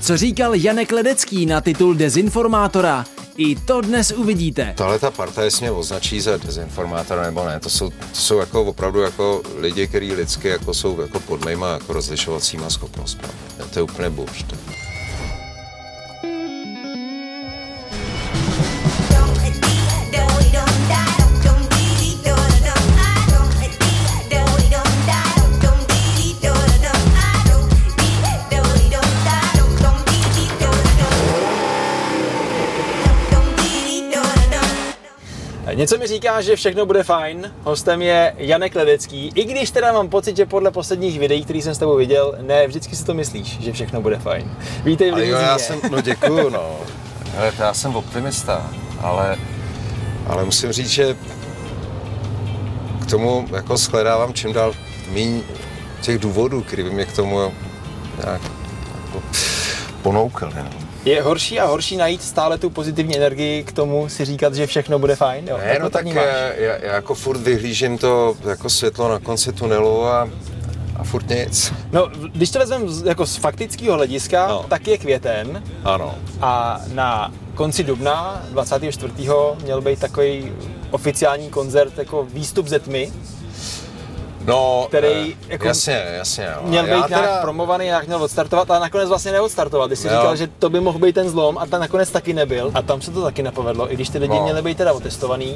Co říkal Janek Ledecký na titul dezinformátora? I to dnes uvidíte. Tahle ta parta, mě označí za dezinformátora nebo ne, to jsou, to jsou jako opravdu jako lidi, kteří lidsky jako jsou jako pod mýma jako rozlišovacíma schopnostmi. To je úplně bullshit. Něco mi říká, že všechno bude fajn. Hostem je Janek Ledecký. I když teda mám pocit, že podle posledních videí, který jsem s tebou viděl, ne, vždycky si to myslíš, že všechno bude fajn. Vítej v jo, já jsem, no děkuju, no. Ale já jsem optimista, ale, ale musím říct, že k tomu jako shledávám čím dál méně těch důvodů, který by mě k tomu nějak jako ponoukl. No. Je horší a horší najít stále tu pozitivní energii k tomu si říkat, že všechno bude fajn? Jo? Ne, no tak já, já, jako furt vyhlížím to jako světlo na konci tunelu a, a furt nic. No, když to vezmeme jako z faktického hlediska, no. tak je květen. Ano. A na konci dubna 24. měl být takový oficiální koncert jako výstup ze tmy no, který eh, jako jasně, jasně, jo. měl být teda... nějak promovaný, nějak měl odstartovat, ale nakonec vlastně neodstartoval. Ty jsi jo. říkal, že to by mohl být ten zlom a ta nakonec taky nebyl. A tam se to taky nepovedlo, i když ty lidi no. měly být teda otestovaný.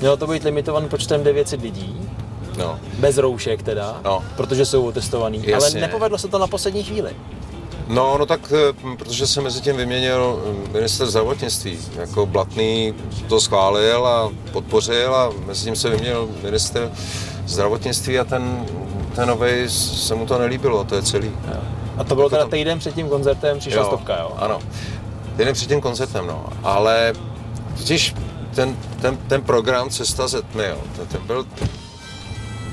Mělo to být limitovaný počtem 900 lidí. No. Bez roušek teda, no. protože jsou otestovaný. Jasně. Ale nepovedlo se to na poslední chvíli. No, no tak, eh, protože se mezi tím vyměnil eh, minister zdravotnictví. Jako Blatný to schválil a podpořil a mezi tím se vyměnil minister zdravotnictví a ten, ten nový se mu to nelíbilo, to je celý. Jo. A to bylo jako teda týden před tím koncertem, přišla jo, stopka, jo? Ano, týden před tím koncertem, no. Ale totiž ten, ten, ten program Cesta ze tmy, jo, ten, ten byl,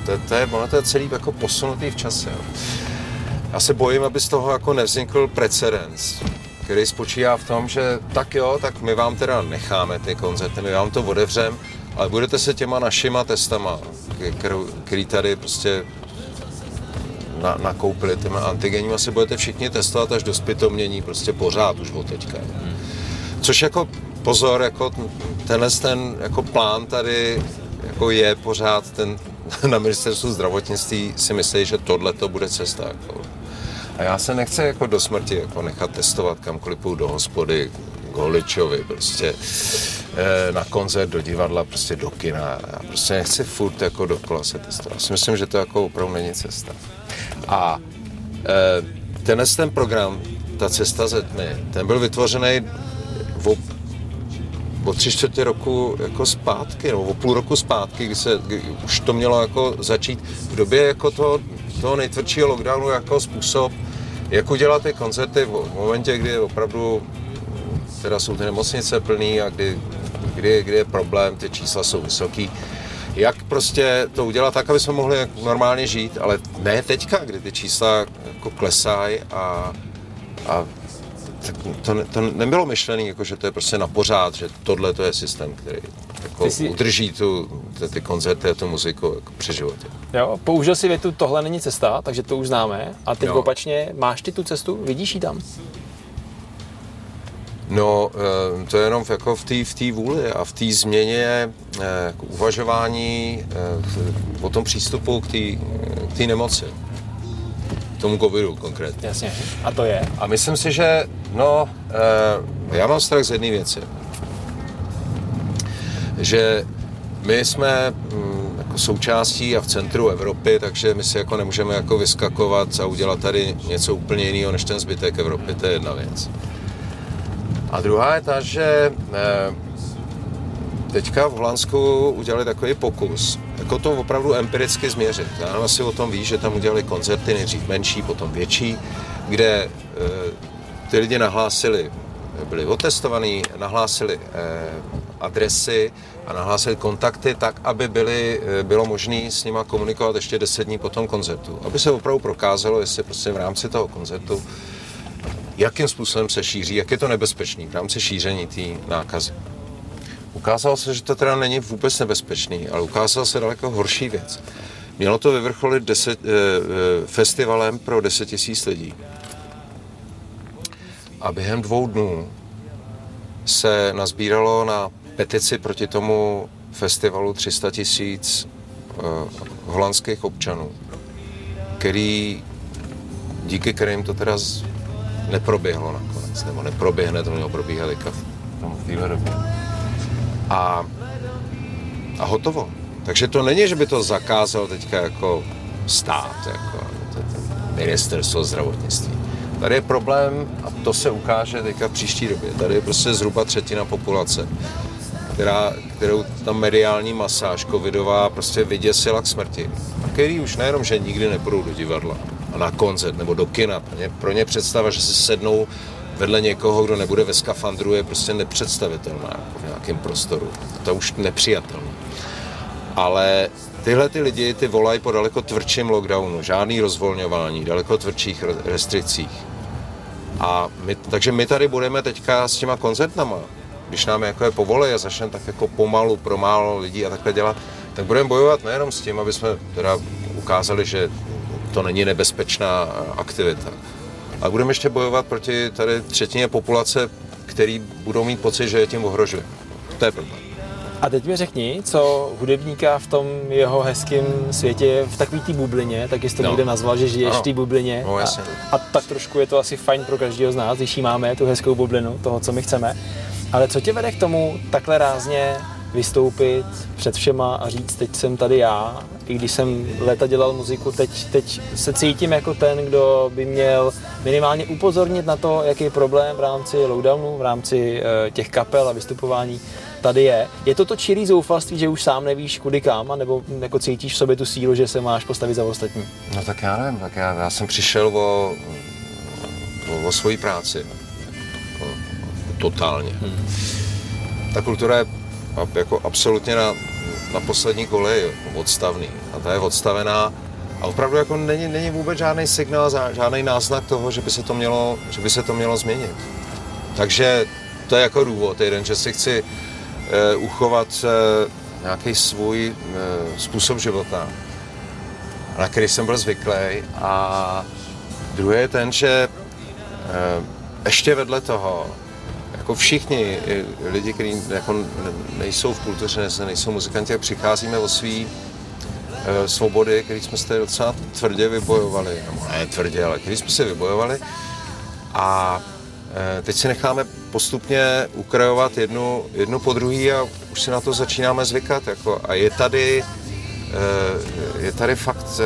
to, to, je, ono to je celý jako posunutý v čase, jo. Já se bojím, aby z toho jako nevznikl precedens, který spočívá v tom, že tak jo, tak my vám teda necháme ty koncerty, my vám to otevřeme, ale budete se těma našima testama, který tady prostě na, nakoupili těma antigenníma, se budete všichni testovat až do zpytomnění prostě pořád už od teďka. Což jako pozor, jako tenhle ten jako plán tady jako je pořád ten na ministerstvu zdravotnictví si myslí, že tohle to bude cesta. Jako. A já se nechci jako do smrti jako nechat testovat kamkoliv půjdu do hospody, k holičovi, prostě na koncert, do divadla, prostě do kina. Já prostě nechci furt jako dokola se testovat. Já si myslím, že to jako opravdu není cesta. A eh, tenhle ten program, ta cesta ze tmy, ten byl vytvořený o, o tři čtvrtě roku jako zpátky, nebo o půl roku zpátky, kdy, se, kdy už to mělo jako začít v době jako toho, toho nejtvrdšího lockdownu jako způsob, jak udělat ty koncerty v momentě, kdy opravdu teda jsou ty nemocnice plný a kdy, kdy, kdy je problém, ty čísla jsou vysoký. Jak prostě to udělat tak, aby jsme mohli normálně žít, ale ne teďka, kdy ty čísla jako klesají a, a to, to nebylo myšlené, jako, že to je prostě na pořád, že tohle to je systém, který jako jsi... udrží tu, ty, ty koncerty a tu muziku jako při životě. Jo, použil si větu, tohle není cesta, takže to už známe. A teď jo. opačně, máš ty tu cestu, vidíš ji tam? No, eh, to je jenom jako v té v vůli a v té změně eh, k uvažování eh, o tom přístupu k té nemoci. K tomu covidu konkrétně. Jasně. A to je? A myslím si, že no, já mám strach z jedné věci. Že my jsme mm, jako součástí a v centru Evropy, takže my si jako nemůžeme jako vyskakovat a udělat tady něco úplně jiného než ten zbytek Evropy, to je jedna věc. A druhá je ta, že eh, teďka v Holandsku udělali takový pokus, jako to opravdu empiricky změřit. Já asi o tom ví, že tam udělali koncerty, nejdřív menší, potom větší, kde eh, ty lidi nahlásili, byli otestovaní, nahlásili eh, adresy a nahlásili kontakty tak, aby byly, bylo možné s nimi komunikovat ještě 10 dní po tom koncertu. Aby se opravdu prokázalo, jestli prostě v rámci toho koncertu jakým způsobem se šíří, jak je to nebezpečný v rámci šíření té nákazy. Ukázalo se, že to teda není vůbec nebezpečný, ale ukázalo se daleko horší věc. Mělo to vyvrcholit deset, eh, eh, festivalem pro 10 tisíc lidí. a během dvou dnů se nazbíralo na petici proti tomu festivalu 300 tisíc uh, holandských občanů, který, díky kterým to teda neproběhlo nakonec, nebo neproběhne, to mělo probíhat teďka v téhle době. A, a hotovo. Takže to není, že by to zakázal teďka jako stát, jako ministerstvo zdravotnictví. Tady je problém, a to se ukáže teďka v příští době, tady je prostě zhruba třetina populace, která, kterou ta mediální masáž covidová prostě vyděsila k smrti. A který už nejenom, že nikdy nepůjdou do divadla na koncert nebo do kina. Pro ně, představa, že si sednou vedle někoho, kdo nebude ve skafandru, je prostě nepředstavitelná jako v nějakém prostoru. To je už nepřijatelné. Ale tyhle ty lidi ty volají po daleko tvrdším lockdownu, žádný rozvolňování, daleko tvrdších restrikcích. A my, takže my tady budeme teďka s těma koncertama, když nám jako je povolej a začneme tak jako pomalu pro málo lidí a takhle dělat, tak budeme bojovat nejenom s tím, aby jsme teda ukázali, že to není nebezpečná aktivita, a budeme ještě bojovat proti tady třetině populace, který budou mít pocit, že je tím ohrožuje. To je problém. A teď mi řekni, co hudebníka v tom jeho hezkém světě, v takové té bublině, tak jsi to no. někde nazval, že žiješ ano. v té bublině. No, a, a tak trošku je to asi fajn pro každého z nás, když jí máme tu hezkou bublinu toho, co my chceme. Ale co tě vede k tomu takhle rázně vystoupit před všema a říct, teď jsem tady já, i když jsem léta dělal muziku, teď, teď se cítím jako ten, kdo by měl minimálně upozornit na to, jaký problém v rámci lockdownu, v rámci uh, těch kapel a vystupování tady je. Je to to čirý zoufalství, že už sám nevíš kudy kam, nebo jako cítíš v sobě tu sílu, že se máš postavit za ostatní? No tak já nevím, tak já, já jsem přišel o, o, o svoji práci. Jako, totálně. Hmm. Ta kultura je jako absolutně na, na poslední koleji odstavný. A ta je odstavená a opravdu jako není, není vůbec žádný signál, žádný náznak toho, že by se to mělo, že by se to mělo změnit. Takže to je jako důvod jeden, že si chci uh, uchovat uh, nějaký svůj uh, způsob života, na který jsem byl zvyklý. A druhý je ten, že uh, ještě vedle toho jako všichni lidi, kteří jako nejsou v kultuře, nejsou muzikanti, přicházíme o svý e, svobody, který jsme se docela tvrdě vybojovali, nebo ne tvrdě, ale který jsme si vybojovali. A e, teď si necháme postupně ukrajovat jednu, jednu po druhý a už si na to začínáme zvykat. Jako, a je tady, e, je tady fakt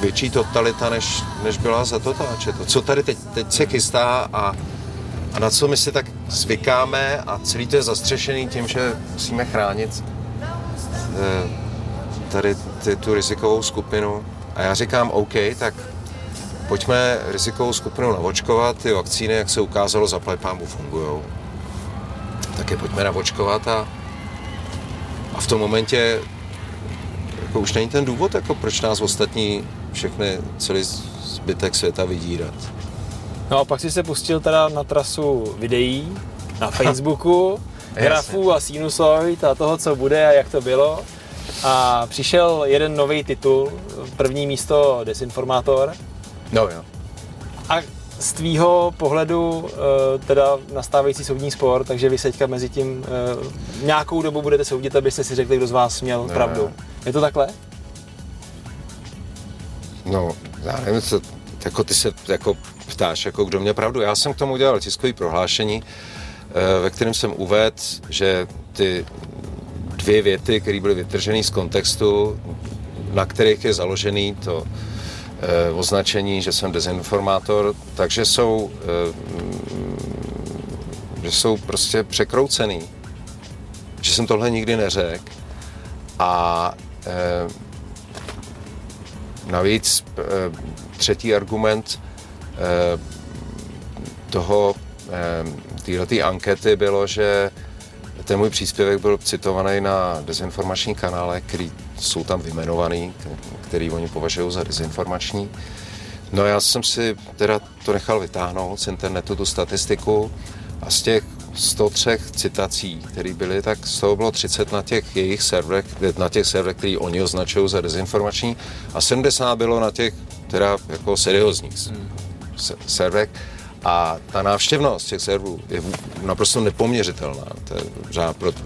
větší totalita, než, než byla za to táče. To, co tady teď, teď se chystá a a na co my si tak zvykáme a celý to je zastřešený tím, že musíme chránit eh, tady ty, tu rizikovou skupinu. A já říkám, OK, tak pojďme rizikovou skupinu navočkovat, ty vakcíny, jak se ukázalo, za pámu fungují. Tak je pojďme navočkovat a, a v tom momentě jako už není ten důvod, jako proč nás ostatní všechny, celý zbytek světa vydírat. No a pak si se pustil teda na trasu videí na Facebooku, grafů a sinusoid a toho, co bude a jak to bylo. A přišel jeden nový titul, první místo Desinformátor. No jo. A z tvýho pohledu eh, teda nastávající soudní spor, takže vy seďka mezi tím eh, nějakou dobu budete soudit, abyste si řekli, kdo z vás měl no, pravdu. Je to takhle? No, já nevím, co, jako ty se jako ptáš, jako kdo mě pravdu. Já jsem k tomu udělal tiskový prohlášení, eh, ve kterém jsem uvedl, že ty dvě věty, které byly vytržené z kontextu, na kterých je založený to eh, označení, že jsem dezinformátor, takže jsou, eh, že jsou prostě překroucený. Že jsem tohle nikdy neřekl. A navíc třetí argument toho, eh, této ankety bylo, že ten můj příspěvek byl citovaný na dezinformační kanále, který jsou tam vymenovaný, který oni považují za dezinformační. No já jsem si teda to nechal vytáhnout z internetu, tu statistiku a z těch 103 citací, které byly, tak z toho bylo 30 na těch jejich serverech, na těch serverech, který oni označují za dezinformační a 70 bylo na těch teda jako seriózních. Hmm serverech. A ta návštěvnost těch serverů je naprosto nepoměřitelná. To je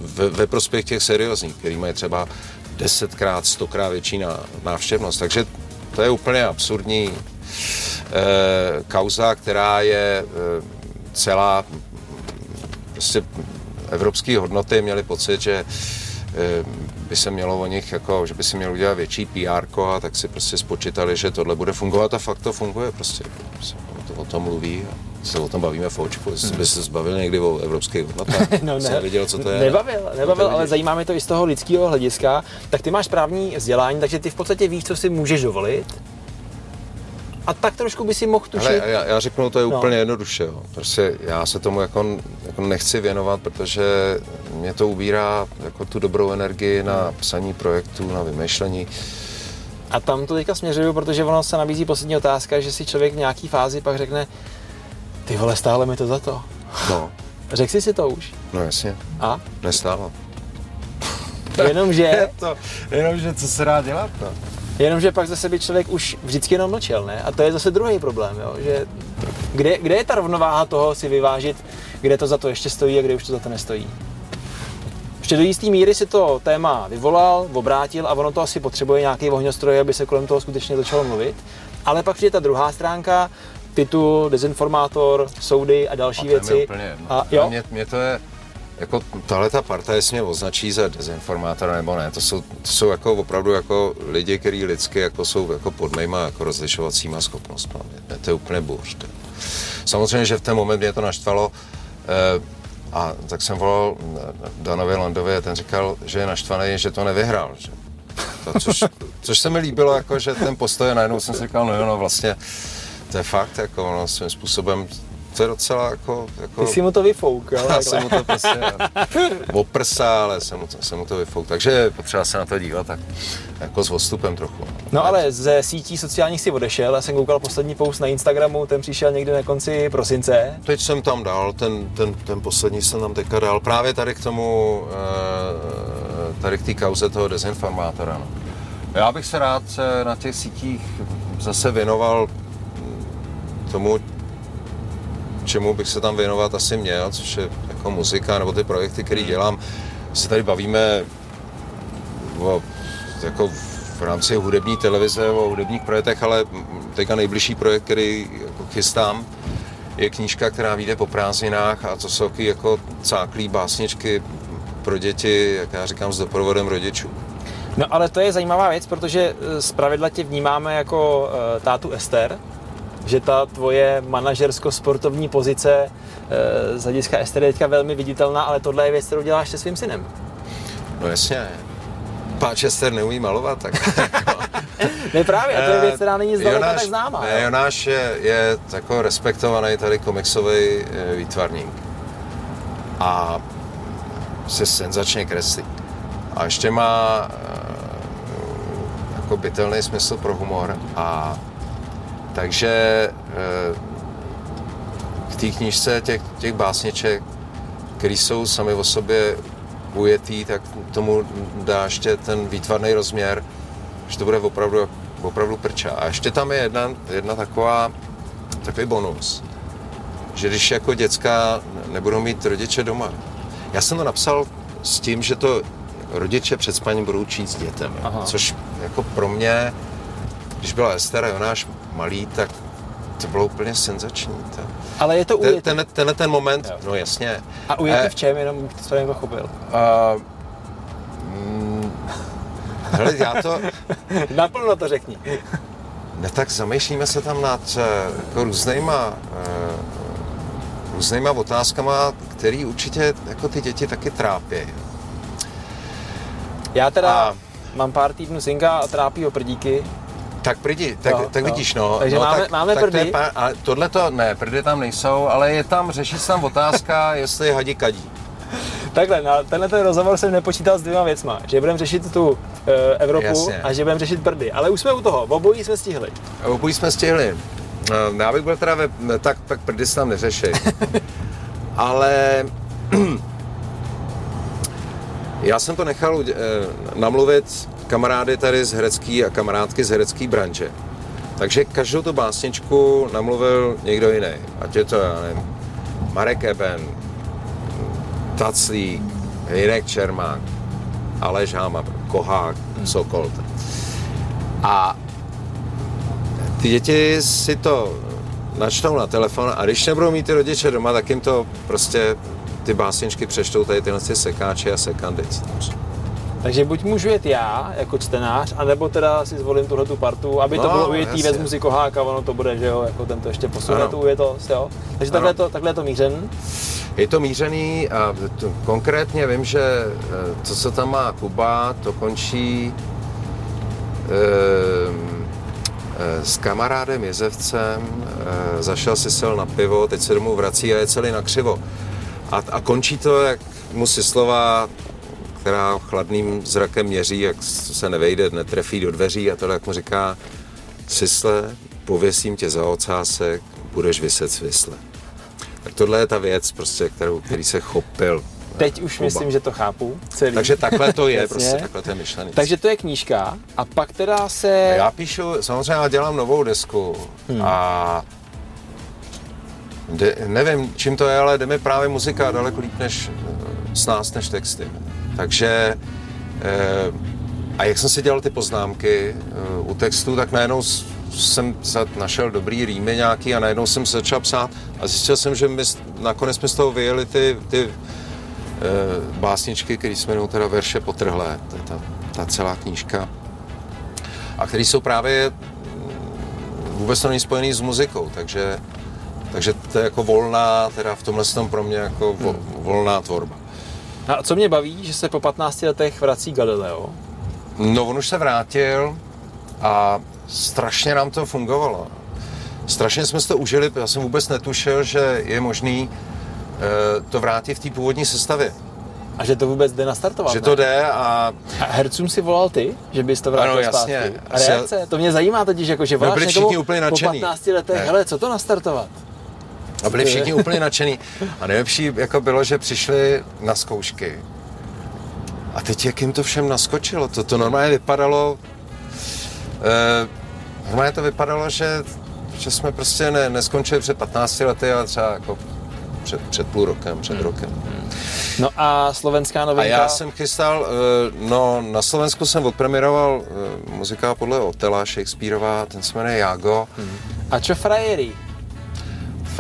ve, ve prospěch těch seriózních, který mají třeba desetkrát, stokrát větší návštěvnost. Takže to je úplně absurdní eh, kauza, která je eh, celá prostě evropské hodnoty měly pocit, že eh, by se mělo o nich, jako, že by si měl udělat větší PR a tak si prostě spočítali, že tohle bude fungovat a fakt to funguje prostě. O tom mluví a se o tom bavíme v očku. Jestli hmm. se zbavil někdy o evropské hodnotách. no, ne, viděl, co to je. Nebavil, nebavil ale zajímá mě to i z toho lidského hlediska. Tak ty máš právní vzdělání, takže ty v podstatě víš, co si můžeš dovolit a tak trošku by si mohl tušit. Ale já, já řeknu to je no. úplně jednoduše. Jo. Prostě já se tomu jako, jako nechci věnovat, protože mě to ubírá jako tu dobrou energii na psaní projektů, na vymýšlení. A tam to teďka směřuju, protože ono se nabízí poslední otázka, že si člověk v nějaký fázi pak řekne, ty vole, stále mi to za to. No. Řekl jsi si to už? No jasně. A? Nestálo. Jenomže... to, jenomže co se dá dělat, no? Jenomže pak zase by člověk už vždycky jenom mlčel, ne? A to je zase druhý problém, jo? že kde, kde je ta rovnováha toho si vyvážit, kde to za to ještě stojí a kde už to za to nestojí. Ještě do jisté míry si to téma vyvolal, obrátil a ono to asi potřebuje nějaký ohňostroj, aby se kolem toho skutečně začalo mluvit. Ale pak přijde ta druhá stránka, titul, dezinformátor, soudy a další a věci. Úplně A, jo? Mě, mě to je, jako tahle ta parta, jestli mě označí za dezinformátora nebo ne, to jsou, to jsou jako opravdu jako lidi, kteří lidsky jako jsou jako pod mýma jako rozlišovacíma schopnostmi. To je úplně burš. Samozřejmě, že v ten moment mě to naštvalo eh, a tak jsem volal Danovi Landovi a ten říkal, že je naštvaný, že to nevyhrál. Že to, což, což se mi líbilo, jako, že ten postoj, najednou jsem si říkal, no jo, no vlastně to je fakt, jako no, svým způsobem to je docela jako... jako... Ty jsi mu to vyfouk, jo? Já jsem mu to prostě oprsa, ale jsem mu, to, jsem mu to vyfouk. Takže potřeba se na to dívat tak jako s odstupem trochu. No ale ze sítí sociálních si odešel, já jsem koukal poslední post na Instagramu, ten přišel někdy na konci prosince. Teď jsem tam dal, ten, ten, ten poslední jsem tam teďka dal, právě tady k tomu, eh, tady k té kauze toho dezinformátora. No. Já bych se rád eh, na těch sítích zase věnoval tomu, čemu bych se tam věnovat asi měl, což je jako muzika nebo ty projekty, které dělám. Se tady bavíme o, jako v rámci hudební televize o hudebních projektech, ale teďka nejbližší projekt, který jako chystám, je knížka, která vyjde po prázdninách a to jsou taky jako cáklý básničky pro děti, jak já říkám, s doprovodem rodičů. No ale to je zajímavá věc, protože eh, z pravidla tě vnímáme jako uh, tátu Ester, že ta tvoje manažersko-sportovní pozice e, z hlediska Ester je teďka velmi viditelná, ale tohle je věc, kterou děláš se svým synem. No jasně. Páč Ester neumí malovat, tak... ne právě, a to je věc, která není zdaleka tak známá. Ne, Jonáš je, je jako respektovaný tady komiksový eh, výtvarník. A se senzačně kreslí. A ještě má eh, jako bytelný smysl pro humor a takže eh, v té knížce těch, těch básniček, které jsou sami o sobě ujetý, tak tomu dá ještě ten výtvarný rozměr, že to bude opravdu, opravdu prča. A ještě tam je jedna, jedna taková, takový bonus, že když jako děcka nebudou mít rodiče doma. Já jsem to napsal s tím, že to rodiče před spaním budou číst dětem, Aha. což jako pro mě, když byla Ester a Jonáš malý, tak to bylo úplně senzační. To. Ale je to ujetý. Ten, tenhle ten moment, jo. no jasně. A ujetý eh, v čem, jenom to jsem pochopil? Uh, mm, hele, já to... Naplno to řekni. Ne, tak zamýšlíme se tam nad uh, jako různýma, uh, různýma otázkama, které určitě jako ty děti taky trápí. Já teda a... mám pár týdnů synka a trápí ho prdíky, tak prdi, tak, jo, tak jo. vidíš, no. Takže no, máme, tak, máme tak prdy. To je, ale tohle to, ne, prdy tam nejsou, ale je tam, řeší se tam otázka, jestli hadi kadí. Takhle, na tenhle ten rozhovor jsem nepočítal s dvěma věcma. Že budeme řešit tu e, Evropu Jasně. a že budeme řešit prdy. Ale už jsme u toho, obojí jsme stihli. Obojí jsme stihli. No, já bych byl teda, ve, tak, tak prdy se tam neřeší. ale já jsem to nechal e, namluvit kamarády tady z herecký a kamarádky z herecké branže. Takže každou tu básničku namluvil někdo jiný. Ať je to, já nevím, Marek Eben, Taclík, Jirek Čermák, Aleš Háma, Kohák, Sokol. A ty děti si to načtou na telefon a když nebudou mít ty rodiče doma, tak jim to prostě ty básničky přečtou tady tyhle sekáče a sekandic. Takže buď můžu jet já jako čtenář, anebo teda si zvolím tuhle tu partu, aby no, to bylo ujetý, vezmu si koháka, ono to bude, že jo, jako ten to ještě posune tu ujetost, jo. Takže takhle, to, takhle je to mířen. Je to mířený a to, konkrétně vím, že to, co tam má Kuba, to končí e, s kamarádem jezevcem, e, zašel si sel na pivo, teď se domů vrací a je celý na křivo. A, a končí to, jak mu si slova která chladným zrakem měří, jak se nevejde, netrefí do dveří a to jak mu říká, Sisle, pověsím tě za ocásek, budeš vyset svisle. Tak tohle je ta věc, prostě, kterou, který se chopil. Teď už Kuba. myslím, že to chápu. Celý. Takže takhle to je, prostě takhle to je myšlený. Takže to je knížka a pak teda se... Já píšu, samozřejmě já dělám novou desku hmm. a de, nevím, čím to je, ale jde mi právě muzika daleko líp než s nás než texty. Takže eh, a jak jsem si dělal ty poznámky eh, u textu, tak najednou jsem našel dobrý rýmy nějaký a najednou jsem se začal psát a zjistil jsem, že my, nakonec jsme z toho vyjeli ty, ty eh, básničky, které jsme jmenují teda verše potrhlé, ta, ta, ta celá knížka, a které jsou právě mm, vůbec není spojený s muzikou, takže, takže to je jako volná, teda v tomhle tom pro mě jako vo, volná tvorba. A co mě baví, že se po 15 letech vrací Galileo? No, on už se vrátil a strašně nám to fungovalo. Strašně jsme si to užili, já jsem vůbec netušil, že je možný e, to vrátit v té původní sestavě. A že to vůbec jde nastartovat, Že ne? to jde a... A hercům si volal ty, že bys to vrátil ano, jasně. zpátky? A reakce? To mě zajímá totiž, jako, že voláš no, byli úplně po 15 letech, ne. hele, co to nastartovat? A byli všichni úplně nadšený. A nejlepší jako bylo, že přišli na zkoušky. A teď jak jim to všem naskočilo, to, to normálně vypadalo, eh, normálně to vypadalo, že, že jsme prostě ne, neskončili před 15 lety, ale třeba jako před, před půl rokem, před hmm. rokem. No a slovenská novinka? A já jsem chystal, eh, no na Slovensku jsem odpremiroval eh, muzika podle Otela Shakespeareova, ten se jmenuje Jago. Hmm. A čo frajery?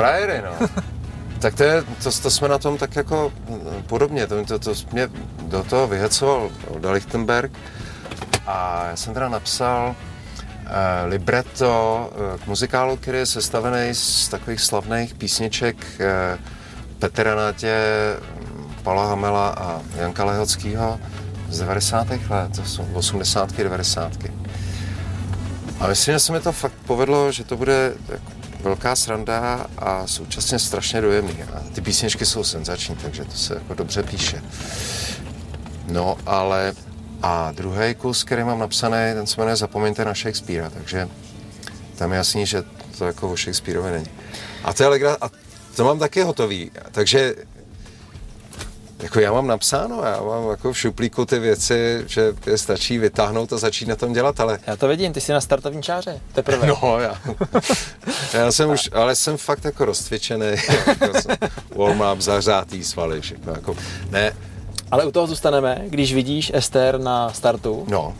Frajery, no. tak to, je, to, to jsme na tom tak jako podobně. To, to, to mě do toho vyhecoval Oda Lichtenberg a já jsem teda napsal uh, libretto uh, k muzikálu, který je sestavený z takových slavných písniček uh, Petra Nátě, Pala Hamela a Janka Lehockýho z 90. let, to jsou 80. 90. A myslím, že se mi to fakt povedlo, že to bude jako velká sranda a současně strašně dojemný. A ty písničky jsou senzační, takže to se jako dobře píše. No, ale a druhý kus, který mám napsaný, ten se jmenuje Zapomeňte na Shakespearea, takže tam je jasný, že to jako o Shakespeareovi není. A to je legra, a to mám taky hotový, takže jako já mám napsáno, já mám jako v šuplíku ty věci, že je stačí vytáhnout a začít na tom dělat, ale... Já to vidím, ty jsi na startovní čáře, teprve. No, já. já jsem už, ale jsem fakt jako rozcvičený, jako warm-up, zahřátý svaly, všechno jako, ne. Ale u toho zůstaneme, když vidíš Ester na startu. No.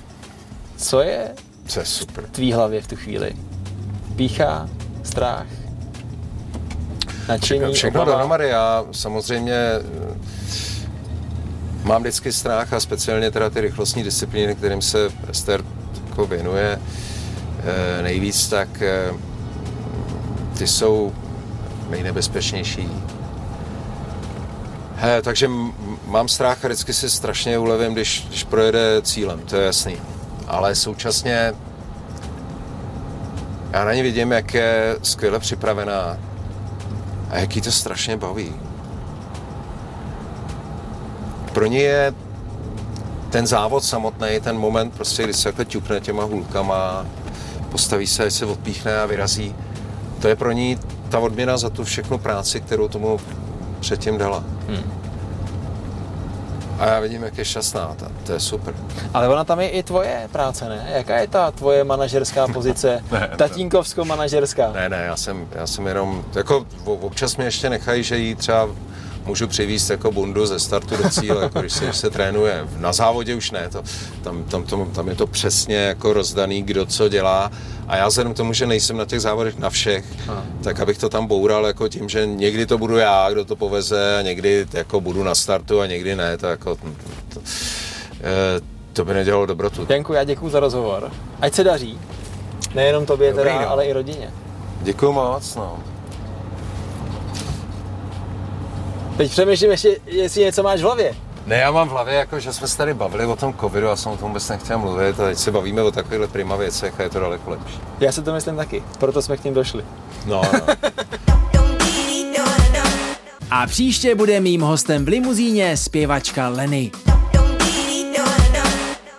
Co je, Co je super. v tvý hlavě v tu chvíli? Pícha, strach, nadšení, Všechno dohromady. Já samozřejmě Mám vždycky strach a speciálně teda ty rychlostní disciplíny, kterým se Ester jako věnuje e, nejvíc, tak e, ty jsou nejnebezpečnější. He, takže mám strach a vždycky si strašně ulevím, když, když projede cílem, to je jasný. Ale současně já na ní vidím, jak je skvěle připravená a jaký to strašně baví pro ně je ten závod samotný, ten moment, prostě, kdy se takhle ťukne těma hůlkama, postaví se, se odpíchne a vyrazí, to je pro ní ta odměna za tu všechnu práci, kterou tomu předtím dala. Hmm. A já vidím, jak je šťastná, ta, to je super. Ale ona tam je i tvoje práce, ne? Jaká je ta tvoje manažerská pozice? Ne, Tatínkovsko-manažerská? Ne, ne, já jsem, já jsem jenom, jako občas mě ještě nechají, že jí třeba můžu přivízt jako bundu ze startu do cíle, jako když se, když se trénuje. Na závodě už ne, to, tam, tam, tam, tam, je to přesně jako rozdaný, kdo co dělá. A já vzhledem k tomu, že nejsem na těch závodech na všech, Aha. tak abych to tam boural jako tím, že někdy to budu já, kdo to poveze, a někdy jako budu na startu a někdy ne, to jako... To, to, to by nedělalo dobrotu. Janku, já děkuji za rozhovor. Ať se daří. Nejenom tobě Dobrý, teda, no. ale i rodině. Děkuji moc, no. Teď přemýšlím ještě, jestli něco máš v hlavě. Ne, já mám v hlavě, jako, že jsme se tady bavili o tom covidu a jsem o tom vůbec nechtěl mluvit a teď se bavíme o takovýchhle prima věcech a je to daleko lepší. Já se to myslím taky, proto jsme k ním došli. No, no. a příště bude mým hostem v limuzíně zpěvačka Lenny.